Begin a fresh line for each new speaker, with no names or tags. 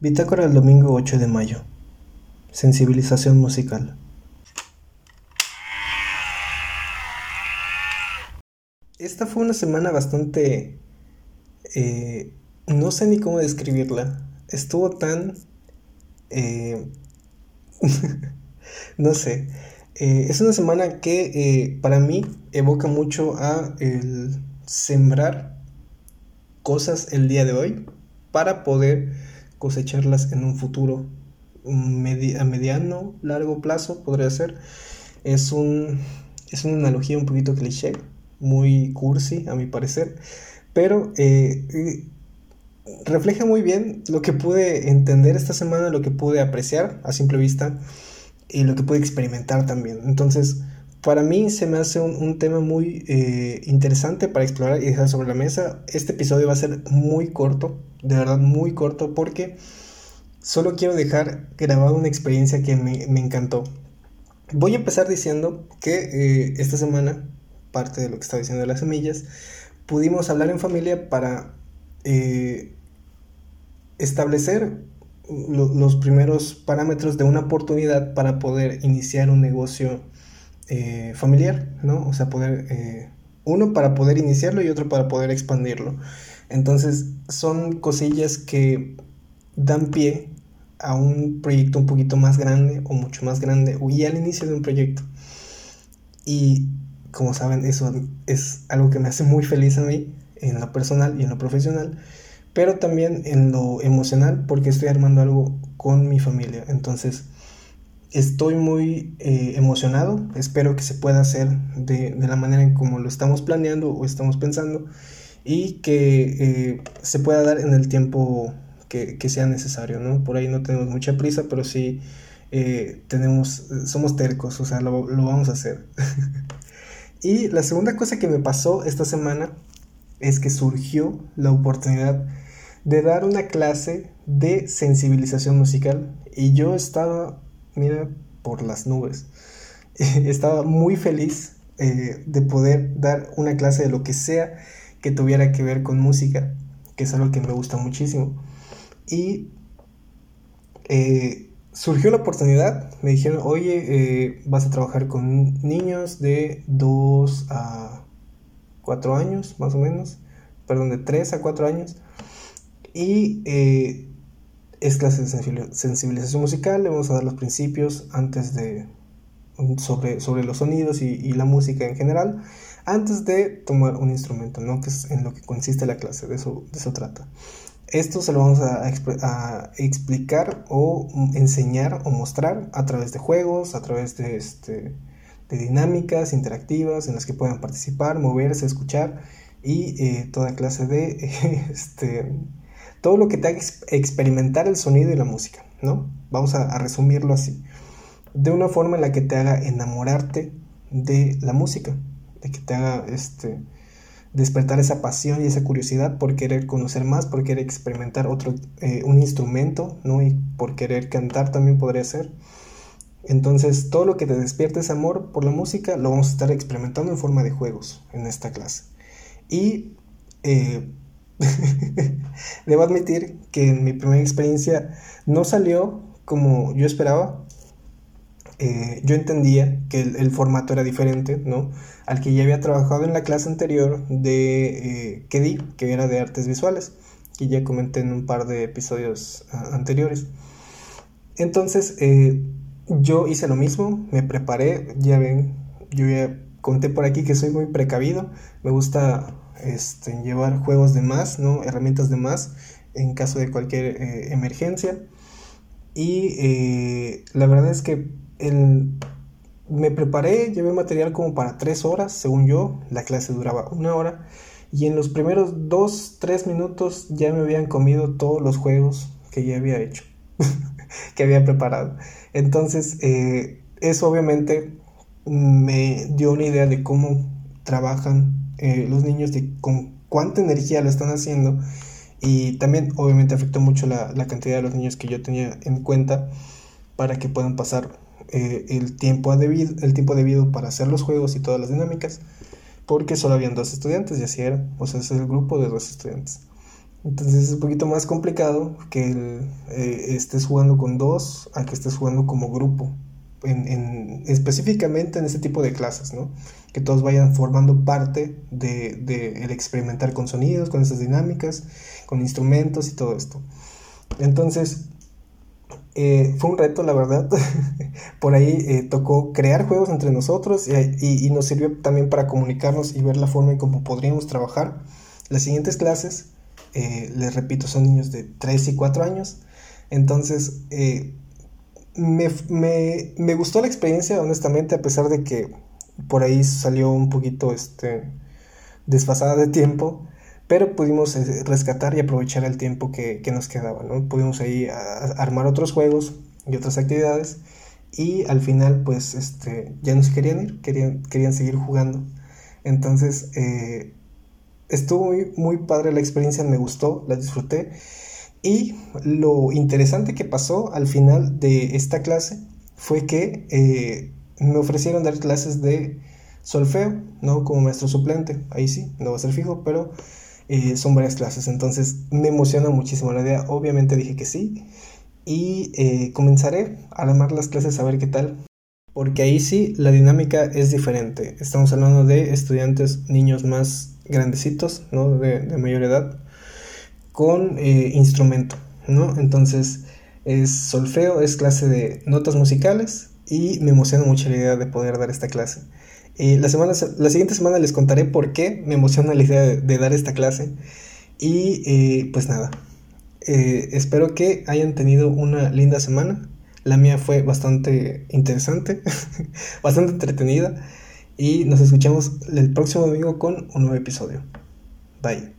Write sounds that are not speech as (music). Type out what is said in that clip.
Bitácora el domingo 8 de mayo. Sensibilización musical. Esta fue una semana bastante... Eh, no sé ni cómo describirla. Estuvo tan... Eh, (laughs) no sé. Eh, es una semana que para mí evoca mucho a el sembrar cosas el día de hoy para poder cosecharlas en un futuro a mediano, largo plazo, podría ser. Es, un, es una analogía un poquito cliché, muy cursi a mi parecer, pero eh, eh, refleja muy bien lo que pude entender esta semana, lo que pude apreciar a simple vista y lo que pude experimentar también. Entonces, para mí se me hace un, tema muy eh, interesante para explorar y dejar sobre la mesa. Este episodio va a ser muy corto, de verdad muy corto, porque solo quiero dejar grabada una experiencia que me, encantó. Voy a empezar diciendo que eh, esta semana, parte de lo que estaba diciendo de las semillas, pudimos hablar en familia para eh, establecer los primeros parámetros de una oportunidad para poder iniciar un negocio eh, familiar, ¿no? O sea, poder, uno para poder iniciarlo y otro para poder expandirlo. Entonces son cosillas que dan pie a un proyecto un poquito más grande o mucho más grande y al inicio de un proyecto. Y como saben, eso es algo que me hace muy feliz a mí en lo personal y en lo profesional, pero también en lo emocional porque estoy armando algo con mi familia. Entonces, estoy muy eh, emocionado, espero que se pueda hacer de, de, la manera en como lo estamos planeando o estamos pensando y que eh, se pueda dar en el tiempo que, sea necesario, ¿no? Por ahí no tenemos mucha prisa, pero sí eh, tenemos, somos tercos, o sea, lo, vamos a hacer. (laughs) y la segunda cosa que me pasó esta semana es que surgió la oportunidad de dar una clase de sensibilización musical y yo estaba, mira, por las nubes. (laughs) estaba muy feliz eh, de poder dar una clase de lo que sea que tuviera que ver con música, que es algo que me gusta muchísimo. Y eh, surgió la oportunidad, me dijeron, oye, eh, vas a trabajar con niños de 2 a 4 años, más o menos, perdón, de 3 a 4 años. Y es clase de sensibilización musical, le vamos a dar los principios antes de sobre, sobre los sonidos y la música en general antes de tomar un instrumento, ¿no? Que es en lo que consiste la clase, de eso, de eso trata. Esto se lo vamos a, explicar o enseñar o mostrar a través de juegos, a través de, este, de dinámicas interactivas en las que puedan participar, moverse, escuchar y eh, toda clase de, (laughs) este, todo lo que te haga experimentar el sonido y la música, ¿no? Vamos a, resumirlo así, de una forma en la que te haga enamorarte de la música, de que te haga este, despertar esa pasión y esa curiosidad por querer conocer más, por querer experimentar otro, eh, un instrumento, ¿no? Y por querer cantar también podría ser. Entonces, todo lo que te despierte ese amor por la música lo vamos a estar experimentando en forma de juegos en esta clase. Y eh, (laughs) debo admitir que en mi primera experiencia no salió como yo esperaba, eh, yo entendía que el, formato era diferente, ¿no? Al que ya había trabajado en la clase anterior de eh, que era de artes visuales, que ya comenté en un par de episodios anteriores. Entonces, eh, yo hice lo mismo, me preparé, ya ven, yo ya conté por aquí que soy muy precavido, me gusta este, llevar juegos de más, ¿no? Herramientas de más en caso de cualquier emergencia. Y la verdad es que me preparé, llevé material como para tres horas, según yo, la clase duraba una hora, y en los primeros dos, tres minutos ya me habían comido todos los juegos que ya había hecho, (laughs) que había preparado. Entonces, eh, eso obviamente me dio una idea de cómo trabajan eh, los niños, de con cuánta energía lo están haciendo, y también obviamente afectó mucho la, la cantidad de los niños que yo tenía en cuenta para que puedan pasar eh, el, tiempo debido, el tiempo debido para hacer los juegos y todas las dinámicas, porque solo habían dos estudiantes y así era, o sea, es el grupo de dos estudiantes. Entonces es un poquito más complicado que eh, estés jugando con dos a que estés jugando como grupo. En, específicamente en este tipo de clases, ¿no? Que todos vayan formando parte de, de el experimentar con sonidos, con esas dinámicas, con instrumentos y todo esto. Entonces, eh, fue un reto, la verdad. (laughs) Por ahí eh, tocó crear juegos entre nosotros y, nos sirvió también para comunicarnos y ver la forma en cómo podríamos trabajar. Las siguientes clases, eh, les repito, son niños de 3 y 4 años. Entonces, me, me, gustó la experiencia, honestamente, a pesar de que por ahí salió un poquito este, desfasada de tiempo pero pudimos eh, rescatar y aprovechar el tiempo que, nos quedaba, ¿no? Pudimos ahí armar otros juegos y otras actividades y al final pues este, ya no se querían ir, querían, querían seguir jugando. Entonces eh, estuvo muy, muy padre la experiencia, me gustó, la disfruté y lo interesante que pasó al final de esta clase fue que eh, me ofrecieron dar clases de solfeo, ¿no? Como maestro suplente, ahí sí, no va a ser fijo, pero eh, son varias clases, entonces me emociona muchísimo la idea. Obviamente dije que sí y eh, comenzaré a armar las clases a ver qué tal. Porque ahí sí la dinámica es diferente. Estamos hablando de estudiantes, niños más grandecitos, ¿no? de, mayor edad, con eh, instrumento, ¿no? Entonces es solfeo, es clase de notas musicales y me emociona mucho la idea de poder dar esta clase. La, semana, la siguiente semana les contaré por qué me emociona la idea de, dar esta clase. Y eh, pues nada, eh, espero que hayan tenido una linda semana. La mía fue bastante interesante, (laughs) bastante entretenida. Y nos escuchamos el próximo domingo con un nuevo episodio. Bye.